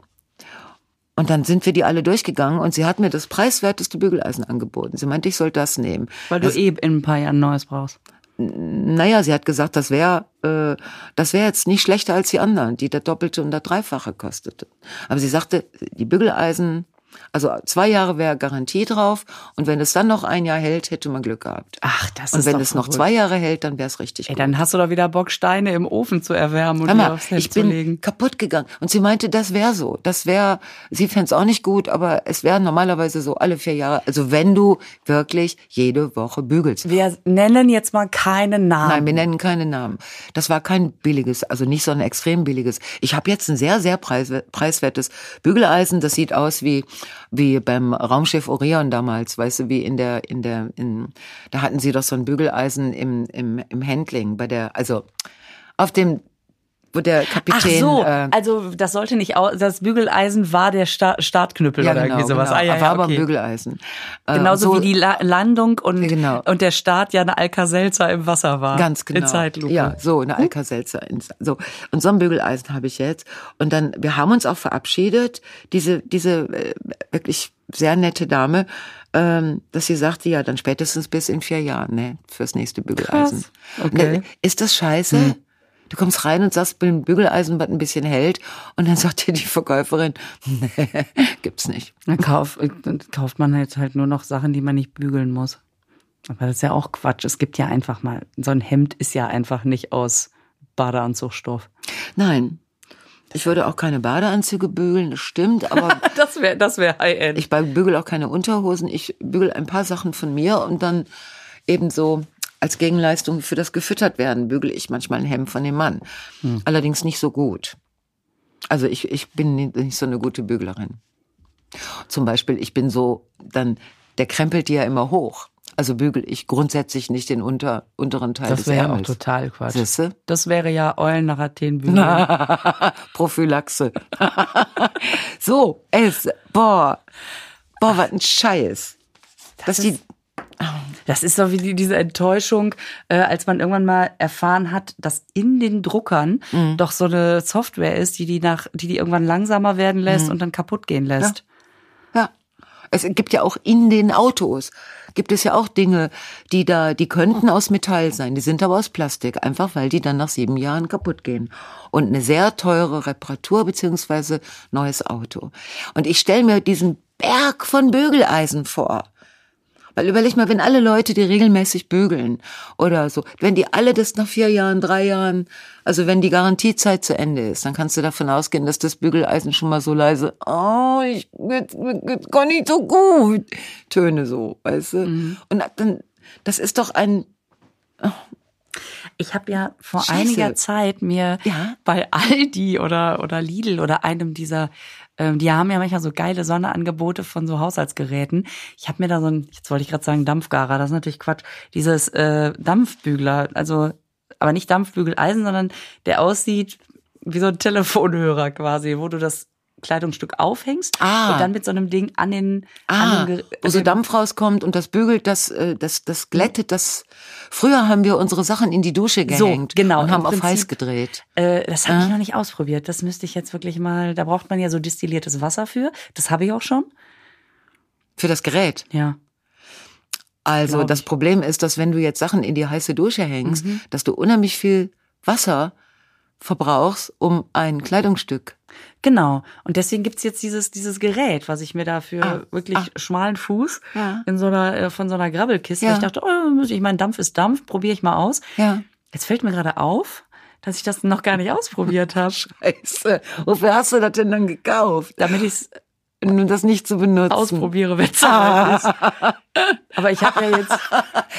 und dann sind wir die alle durchgegangen und sie hat mir das preiswerteste Bügeleisen angeboten. Sie meinte, ich soll das nehmen. Weil du eh in ein paar Jahren Neues brauchst. Naja, sie hat gesagt, das wäre äh, das wäre jetzt nicht schlechter als die anderen, die das Doppelte und das Dreifache kostete. Aber sie sagte, die Bügeleisen also zwei Jahre wäre Garantie drauf und wenn es dann noch ein Jahr hält, hätte man Glück gehabt. Ach, das und ist wenn doch es noch verrückt. zwei Jahre hält, dann wäre es richtig Ey, gut. dann hast du doch wieder Bock, Steine im Ofen zu erwärmen und mal, aufs Hemd ich zu bin legen. kaputt gegangen. Und sie meinte, das wäre so. Das wäre, sie fänd's auch nicht gut, aber es wäre normalerweise so alle vier Jahre. Also wenn du wirklich jede Woche bügelst. Wir nennen jetzt mal keinen Namen. Nein, wir nennen keine Namen. Das war kein billiges, also nicht so ein extrem billiges. Ich habe jetzt ein sehr, sehr preiswer- preiswertes Bügeleisen. Das sieht aus wie wie beim Raumschiff Orion damals, weißt du, wie in der in der in da hatten sie doch so ein Bügeleisen im im im Handling bei der also auf dem wo der Ach Kapitän so, äh, also das sollte nicht aus, das Bügeleisen war der Sta Startknüppel ja, oder genau, irgendwie sowas. Genau. Ah, ja, war aber okay. ein Bügeleisen. Äh, Genauso so- wie die La Landung und, Genau. und der Start ja eine Alka-Seltzer im Wasser war. Ganz genau. In Zeitlupe. Ja, so eine Alka-Seltzer. in- So und so ein Bügeleisen habe ich jetzt. Und dann, wir haben uns auch verabschiedet. Diese diese äh, wirklich sehr nette Dame, ähm, dass sie sagte, ja, dann spätestens bis in vier Jahren, ne, fürs nächste Bügeleisen. Krass. Okay. Hm. Dann, ist das scheiße? Du kommst rein und sagst, ein Bügeleisen, was ein bisschen hält. Und dann sagt dir die Verkäuferin, nee, gibt's nicht. Dann, kauf, dann kauft man jetzt halt nur noch Sachen, die man nicht bügeln muss. Aber das ist ja auch Quatsch. Es gibt ja einfach mal, so ein Hemd ist ja einfach nicht aus Badeanzugstoff. Nein. Ich würde auch keine Badeanzüge bügeln, das stimmt, aber Das wäre das wär High-End. Ich bügel auch keine Unterhosen. Ich bügel ein paar Sachen von mir und dann ebenso als Gegenleistung für das gefüttert werden bügel ich manchmal ein Hemd von dem Mann. Allerdings nicht so gut. Also ich, ich bin nicht so eine gute Büglerin. Zum Beispiel, ich bin so, dann, der krempelt die ja immer hoch. Also bügel ich grundsätzlich nicht den unter, unteren Teil Das des wäre ja auch Ärmels. total Quatsch. Siehste? Das wäre ja Eulen nach Athen bügeln. Prophylaxe. so, es, boah, boah, was ein Scheiß. Das, die, Das ist so wie die, diese Enttäuschung, äh, als man irgendwann mal erfahren hat, dass in den Druckern Mhm. doch so eine Software ist, die die nach, die die irgendwann langsamer werden lässt Mhm. und dann kaputt gehen lässt. Ja. Es gibt ja auch in den Autos, gibt es ja auch Dinge, die da, die könnten aus Metall sein, die sind aber aus Plastik, einfach weil die dann nach sieben Jahren kaputt gehen. Und eine sehr teure Reparatur beziehungsweise neues Auto. Und ich stelle mir diesen Berg von Bügeleisen vor. Weil überleg mal, wenn alle Leute, die regelmäßig bügeln oder so, wenn die alle das nach vier Jahren, drei Jahren, also wenn die Garantiezeit zu Ende ist, dann kannst du davon ausgehen, dass das Bügeleisen schon mal so leise, oh, ich gar nicht so gut, Töne so, weißt du? Und dann, das ist doch ein, Ich habe ja vor Scheiße. einiger Zeit mir Ja. bei Aldi oder, oder Lidl oder einem dieser, ähm, die haben ja manchmal so geile Sonderangebote von so Haushaltsgeräten. Ich habe mir da so ein, jetzt wollte ich gerade sagen Dampfgarer, das ist natürlich Quatsch, dieses äh, Dampfbügler, also aber nicht Dampfbügeleisen, sondern der aussieht wie so ein Telefonhörer quasi, wo du das Kleidungsstück aufhängst Ah. und dann mit so einem Ding an den, ah, an den Ge- wo so Dampf rauskommt und das bügelt, das, äh, das, das glättet, das, früher haben wir unsere Sachen in die Dusche So, gehängt genau, und haben auf Prinzip. heiß gedreht. Äh, das habe ich Ah. noch nicht ausprobiert. Das müsste ich jetzt wirklich mal. Da braucht man ja so distilliertes Wasser für. Das habe ich auch schon. Für das Gerät. Ja. Also das. Problem ist, dass wenn du jetzt Sachen in die heiße Dusche hängst, Mhm. dass du unheimlich viel Wasser verbrauchst, um ein Kleidungsstück. Genau. Und deswegen gibt's jetzt dieses, dieses Gerät, was ich mir da für Ah, wirklich ah. schmalen Fuß Ja. in so einer, äh, von so einer Grabbelkiste. Ja. Ich dachte, oh, ich meine, Dampf ist Dampf, probiere ich mal aus. Ja. Jetzt fällt mir gerade auf, dass ich das noch gar nicht ausprobiert habe, Scheiße. Wofür hast du das denn dann gekauft? damit ich es Um das nicht zu benutzen. ausprobiere, wenn es soweit ist. Aber ich habe ja jetzt,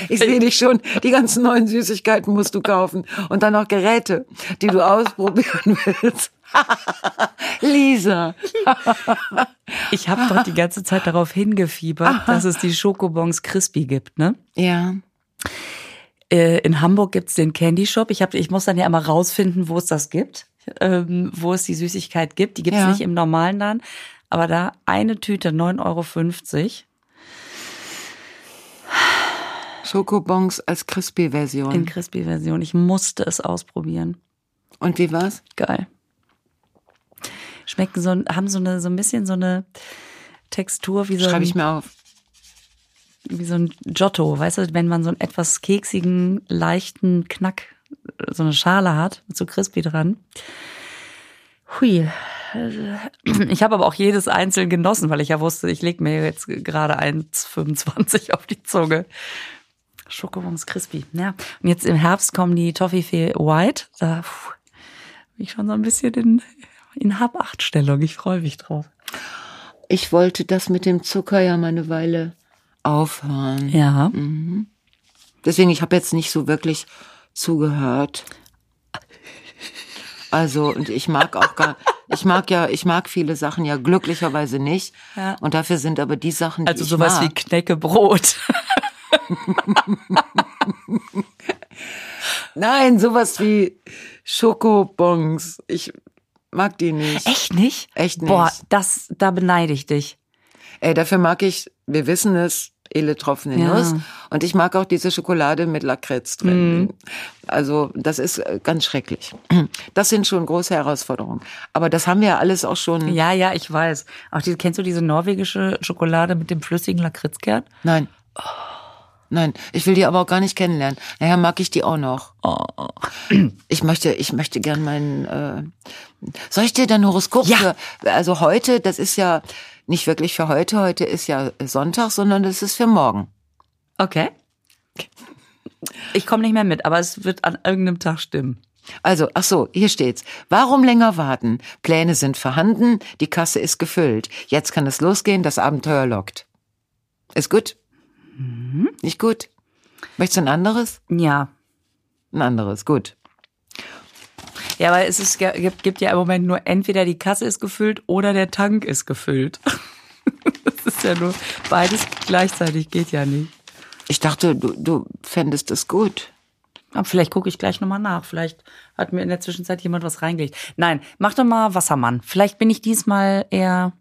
Ich sehe dich schon, die ganzen neuen Süßigkeiten musst du kaufen. Und dann noch Geräte, die du ausprobieren willst. Lisa. ich habe doch die ganze Zeit darauf hingefiebert, dass es die Schokobons Crispy gibt, ne? Ja. Äh, in Hamburg gibt's den Candy Shop. Ich, hab, ich muss dann ja immer rausfinden, wo es das gibt, ähm, wo es die Süßigkeit gibt. Die gibt's Ja. nicht im normalen Laden. Aber da eine Tüte 9,50 Euro Schokobons als in Crispy-Version. Crispy-Version. Ich musste es ausprobieren. Und wie war's? Geil. Schmecken so, haben so eine, so ein bisschen so eine Textur wie so Schreibe ich mir auf. wie so ein Giotto, weißt du, wenn man so einen etwas keksigen, leichten Knack, so eine Schale hat, mit so Crispy dran. Hui. Ich habe aber auch jedes einzeln genossen, weil ich ja wusste, ich lege mir jetzt gerade 1,25 auf die Zunge. Schokobons Crispy. Ja. Und jetzt im Herbst kommen die Toffifee White. Da bin ich schon so ein bisschen in, in Hab-Acht-Stellung. Ich freue mich drauf. Ich wollte das mit dem Zucker ja mal eine Weile aufhören. Ja. Deswegen, ich habe jetzt nicht so wirklich zugehört. Also, und ich mag auch gar, ich mag ja, ich mag viele Sachen ja glücklicherweise nicht. Ja. Und dafür sind aber die Sachen, die Also sowas wie mag. Knäckebrot. Nein, sowas wie Schokobons. Ich mag die nicht. Echt nicht? Echt nicht. Boah, das, da beneide ich dich. Ey, dafür mag ich, wir wissen es, Ele Tropfen in Ja. Nuss. Und ich mag auch diese Schokolade mit Lakritz drin. Mhm. Also, das ist äh, ganz schrecklich. Das sind schon große Herausforderungen. Aber das haben wir ja alles auch schon. Ja, ja, ich weiß. Auch die, kennst du diese norwegische Schokolade mit dem flüssigen Lakritzkern? Nein. Nein, ich will die aber auch gar nicht kennenlernen. Nachher mag ich die auch noch. Oh. Ich möchte, ich möchte gern meinen. Äh, soll ich dir dein Horoskop Ja. für? Also heute, das ist ja nicht wirklich für heute. Heute ist ja Sonntag, sondern das ist für morgen. Okay. Ich komme nicht mehr mit, aber es wird an irgendeinem Tag stimmen. Also, ach so, hier steht's. Warum länger warten? Pläne sind vorhanden, die Kasse ist gefüllt. Jetzt kann es losgehen, das Abenteuer lockt. Ist gut? Nicht gut? Möchtest du ein anderes? Ja. Ein anderes, gut. Ja, aber es ist, gibt, gibt ja im Moment nur entweder die Kasse ist gefüllt oder der Tank ist gefüllt. Das ist ja nur beides gleichzeitig, geht ja nicht. Ich dachte, du, du fändest es gut. Aber vielleicht gucke ich gleich nochmal nach. Vielleicht hat mir in der Zwischenzeit jemand was reingelegt. Nein, mach doch mal Wassermann. Vielleicht bin ich diesmal eher.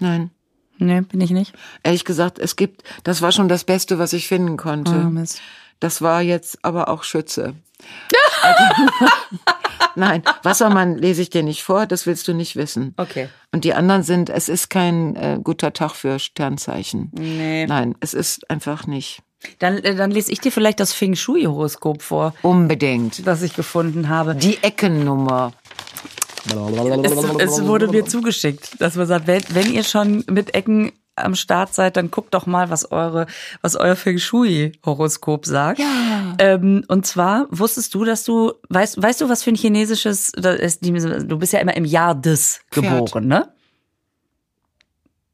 Nein. Nee, bin ich nicht. Ehrlich gesagt, es gibt, das war schon das Beste, was ich finden konnte. Mist. Das war jetzt aber auch Schütze. Also, Nein, Wassermann lese ich dir nicht vor, das willst du nicht wissen. Okay. Und die anderen sind, es ist kein äh, guter Tag für Sternzeichen. Nee. Nein, es ist einfach nicht. Dann, äh, dann lese ich dir vielleicht das Feng Shui-Horoskop vor, Unbedingt. das ich gefunden habe. Die Eckennummer. Es, es wurde mir zugeschickt, dass man sagt, wenn, wenn ihr schon mit Ecken am Start seid, dann guckt doch mal, was eure, was euer Feng Shui-Horoskop sagt. Ja. Ähm, und zwar wusstest du, dass du, weißt, weißt du, was für ein chinesisches, das ist, du bist ja immer im Jahr des Pferd. geboren, ne?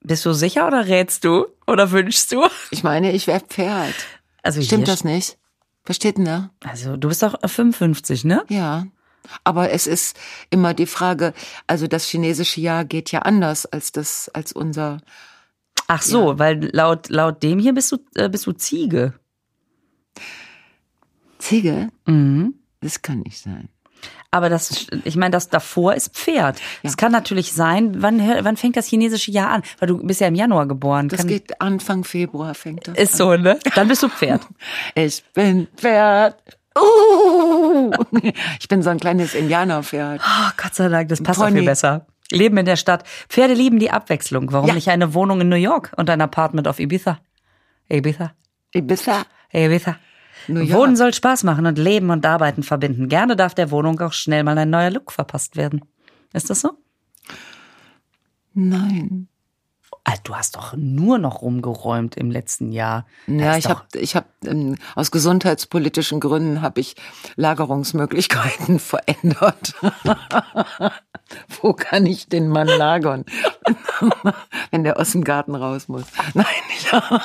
Bist du sicher oder rätst du oder wünschst du? Ich meine, ich wäre Pferd. Also Stimmt das nicht? Was steht denn da? Also du bist doch 55, ne? Ja. Aber es ist immer die Frage, also das chinesische Jahr geht ja anders als das, als unser. Ach so, weil laut laut dem hier bist du äh, bist du Ziege. Ziege? Mhm. Das kann nicht sein. Aber das, ich meine, das davor ist Pferd. Es kann natürlich sein, wann, wann fängt das chinesische Jahr an? Weil du bist ja im Januar geboren. Das kann, geht Anfang Februar fängt das ist an. so, ne? Dann bist du Pferd. Ich bin Pferd. Uh, ich bin so ein kleines Indianerpferd. Oh, Gott sei Dank, das passt auch Pony. viel besser. Leben in der Stadt. Pferde lieben die Abwechslung. Warum Ja. nicht eine Wohnung in New York und ein Apartment auf Ibiza? Ibiza, Ibiza. Ibiza. Wohnen soll Spaß machen und Leben und Arbeiten verbinden. Gerne darf der Wohnung auch schnell mal ein neuer Look verpasst werden. Ist das so? Nein. Ah, Du hast doch nur noch rumgeräumt im letzten Jahr. Da Ja, ich habe, ich habe ähm, aus gesundheitspolitischen Gründen habe ich Lagerungsmöglichkeiten verändert. Wo kann ich den Mann lagern, wenn der aus dem Garten raus muss? Nein, ja.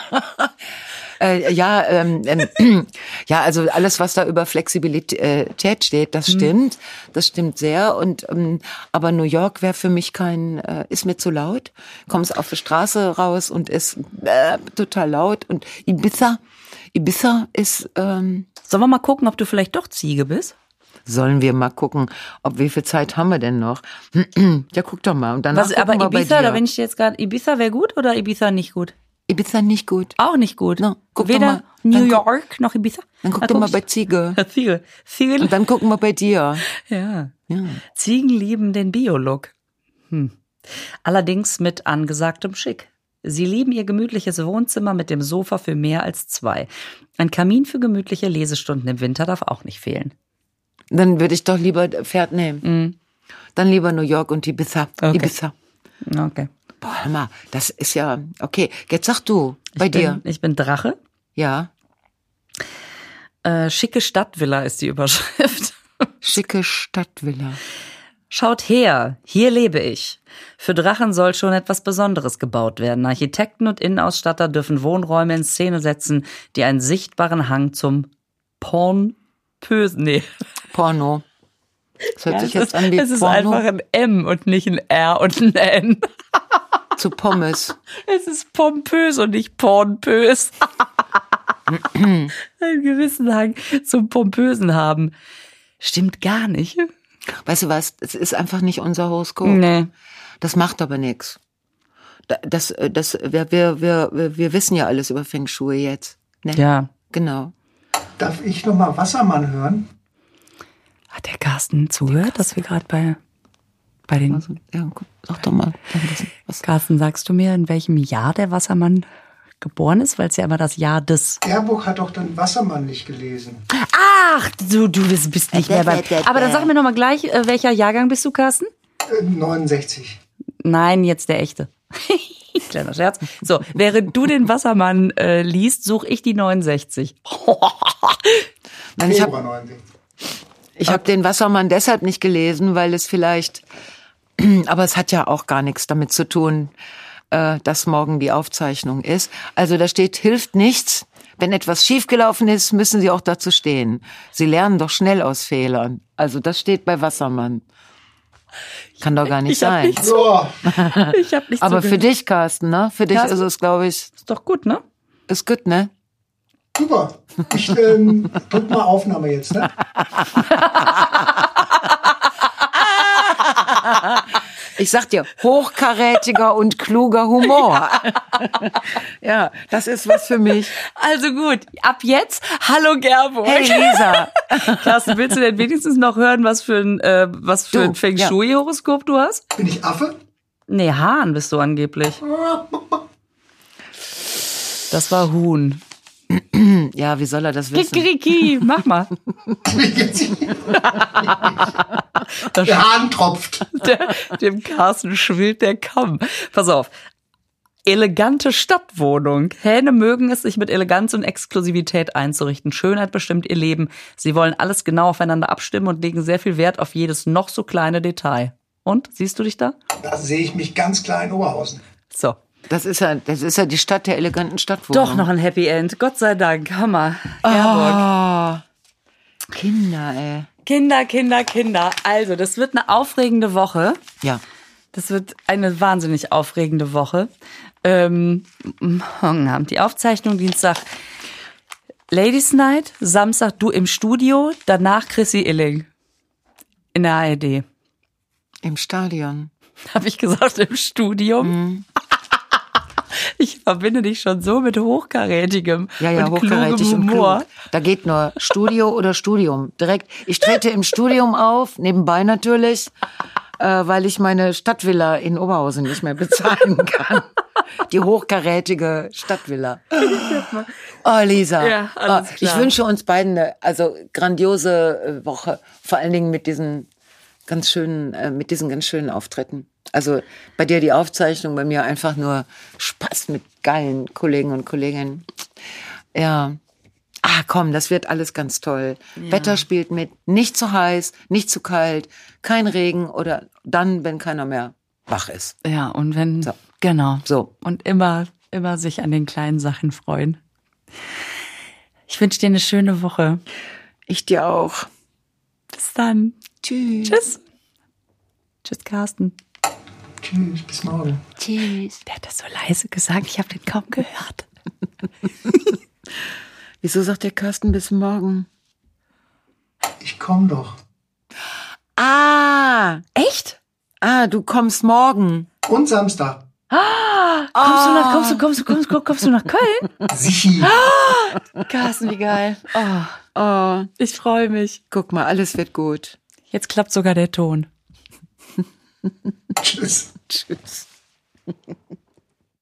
Äh, ja, ähm, ähm, ja, also alles, was da über Flexibilität steht, das stimmt, das stimmt sehr. Und ähm, aber New York wäre für mich kein, äh, ist mir zu laut. Kommst auf die Straße raus und ist äh, total laut. Und Ibiza, Ibiza ist, ähm, Sollen wir mal gucken, ob du vielleicht doch Ziege bist? sollen wir mal gucken, ob wie viel Zeit haben wir denn noch? ja, guck doch mal. Und danach Was, aber Ibiza, da bin ich jetzt gerade, Ibiza wäre gut oder Ibiza nicht gut? Ibiza nicht gut. Auch nicht gut. Na, guck Weder mal. New York noch Ibiza. Dann guck doch mal bei Ziege. Ziege. Ziege. Und dann gucken wir bei dir. Ja. Ja. Ziegen lieben den Biolook. Allerdings mit angesagtem Schick. Sie lieben ihr gemütliches Wohnzimmer mit dem Sofa für mehr als zwei. Ein Kamin für gemütliche Lesestunden im Winter darf auch nicht fehlen. Dann würde ich doch lieber Pferd nehmen. Dann lieber New York und Ibiza. Okay. Ibiza. Okay. Boah, hör mal, das ist ja, okay. Jetzt sag du, bei ich dir. Bin, ich bin Drache. Ja. Äh, schicke Stadtvilla ist die Überschrift. Schicke Stadtvilla. Schaut her, hier lebe ich. Für Drachen soll schon etwas Besonderes gebaut werden. Architekten und Innenausstatter dürfen Wohnräume in Szene setzen, die einen sichtbaren Hang zum Pornpösen. Nee, Porno. Das hört Ja, sich es jetzt ist, an wie es ist Porno einfach ein M und nicht ein R und ein N. zu Pommes. Es ist pompös und nicht pornpös. einen gewissen Hang zum Pompösen haben. Stimmt gar nicht. Weißt du was? Es ist einfach nicht unser Horoskop. Nee. Das macht aber nichts. Das, äh, das, wir, wir, wir, wir wissen ja alles über Feng Shui jetzt. Ne? Ja. Genau. Darf ich noch mal Wassermann hören? Hat der Carsten zugehört, dass wir gerade bei, bei den. Also, ja, guck, sag doch mal. Was? Carsten, sagst du mir, in welchem Jahr der Wassermann geboren ist? Weil es ja immer das Jahr des. Erburg hat doch dann Wassermann nicht gelesen. Ach, du, du bist nicht mehr beim. Aber dann sag mir noch mal gleich, äh, welcher Jahrgang bist du, Carsten? Äh, 69. Nein, jetzt der echte. Kleiner Scherz. So, während du den Wassermann äh, liest, suche ich die 69. Nein, ich habe Februar 69. ich hab den Wassermann deshalb nicht gelesen, weil es vielleicht, aber es hat ja auch gar nichts damit zu tun, äh, dass morgen die Aufzeichnung ist. Also da steht, hilft nichts. Wenn etwas schiefgelaufen ist, müssen Sie auch dazu stehen. Sie lernen doch schnell aus Fehlern. Also das steht bei Wassermann. Kann doch gar nicht Ich hab sein. nichts- So, Ich habe nichts Aber so für dich, Carsten, ne? Für dich Carsten? ist es, glaube ich, Ist doch gut, ne? ist gut, ne? super. Ich ähm, drück mal Aufnahme jetzt, ne? Ich sag dir, hochkarätiger und kluger Humor. ja, das ist was für mich. Also gut, ab jetzt, hallo Gerburg. Hey Lisa, Carsten, willst du denn wenigstens noch hören, was für ein, äh, was für Du, ein Feng ja. Shui-Horoskop du hast? Bin ich Affe? Nee, Hahn bist du angeblich. Das war Huhn. ja, wie soll er das wissen? Kikeriki, mach mal. Der Hahn tropft. Der, dem Carsten schwillt der Kamm. Pass auf. Elegante Stadtwohnung. Hähne mögen es, sich mit Eleganz und Exklusivität einzurichten. Schönheit bestimmt ihr Leben. Sie wollen alles genau aufeinander abstimmen und legen sehr viel Wert auf jedes noch so kleine Detail. Und, siehst du dich da? Da sehe ich mich ganz klar in Oberhausen. So. Das ist ja, das ist ja die Stadt der eleganten Stadtwohnung. Doch noch ein Happy End. Gott sei Dank. Hammer. Ah, Kinder, ey. Kinder, Kinder, Kinder. Also, das wird eine aufregende Woche. Ja. Das wird eine wahnsinnig aufregende Woche. Ähm, morgen Abend die Aufzeichnung, Dienstag Ladies Night, Samstag du im Studio, danach Chrissy Illing in der ARD. Im Stadion. Habe ich gesagt, im Studium? Mhm. Ich verbinde dich schon so mit hochkarätigem Ja, ja, und hochkarätig klugem und Humor. klug. Da geht nur Studio oder Studium. Direkt. Ich trete im Studium auf, nebenbei natürlich, äh, weil ich meine Stadtvilla in Oberhausen nicht mehr bezahlen kann. Die hochkarätige Stadtvilla. Oh, Lisa. Ja, oh, ich wünsche uns beiden eine also grandiose äh, Woche. Vor allen Dingen mit diesen ganz schönen, äh, mit diesen ganz schönen Auftritten. Also bei dir die Aufzeichnung, bei mir einfach nur Spaß mit geilen Kollegen und Kolleginnen. Ja. Ah, komm, das wird alles ganz toll. Wetter spielt mit, nicht zu heiß, nicht zu kalt, kein Regen oder dann, wenn keiner mehr wach ist. Ja, und wenn, genau. So. Und immer, immer sich an den kleinen Sachen freuen. Ich wünsche dir eine schöne Woche. Ich dir auch. Bis dann. Tschüss. Tschüss. Tschüss, Carsten. Tschüss, bis morgen. Tschüss. Der hat das so leise gesagt, ich habe den kaum gehört. Wieso sagt der Carsten bis morgen? Ich komm doch. Ah, Echt? ah, du kommst morgen. Und Samstag. Kommst du nach, kommst du, kommst du, kommst du, kommst du nach Köln? Sichi. Carsten, wie geil. Oh, Oh, ich freue mich. guck mal, alles wird gut. Jetzt klappt sogar der Ton. Tschüss. Tschüss.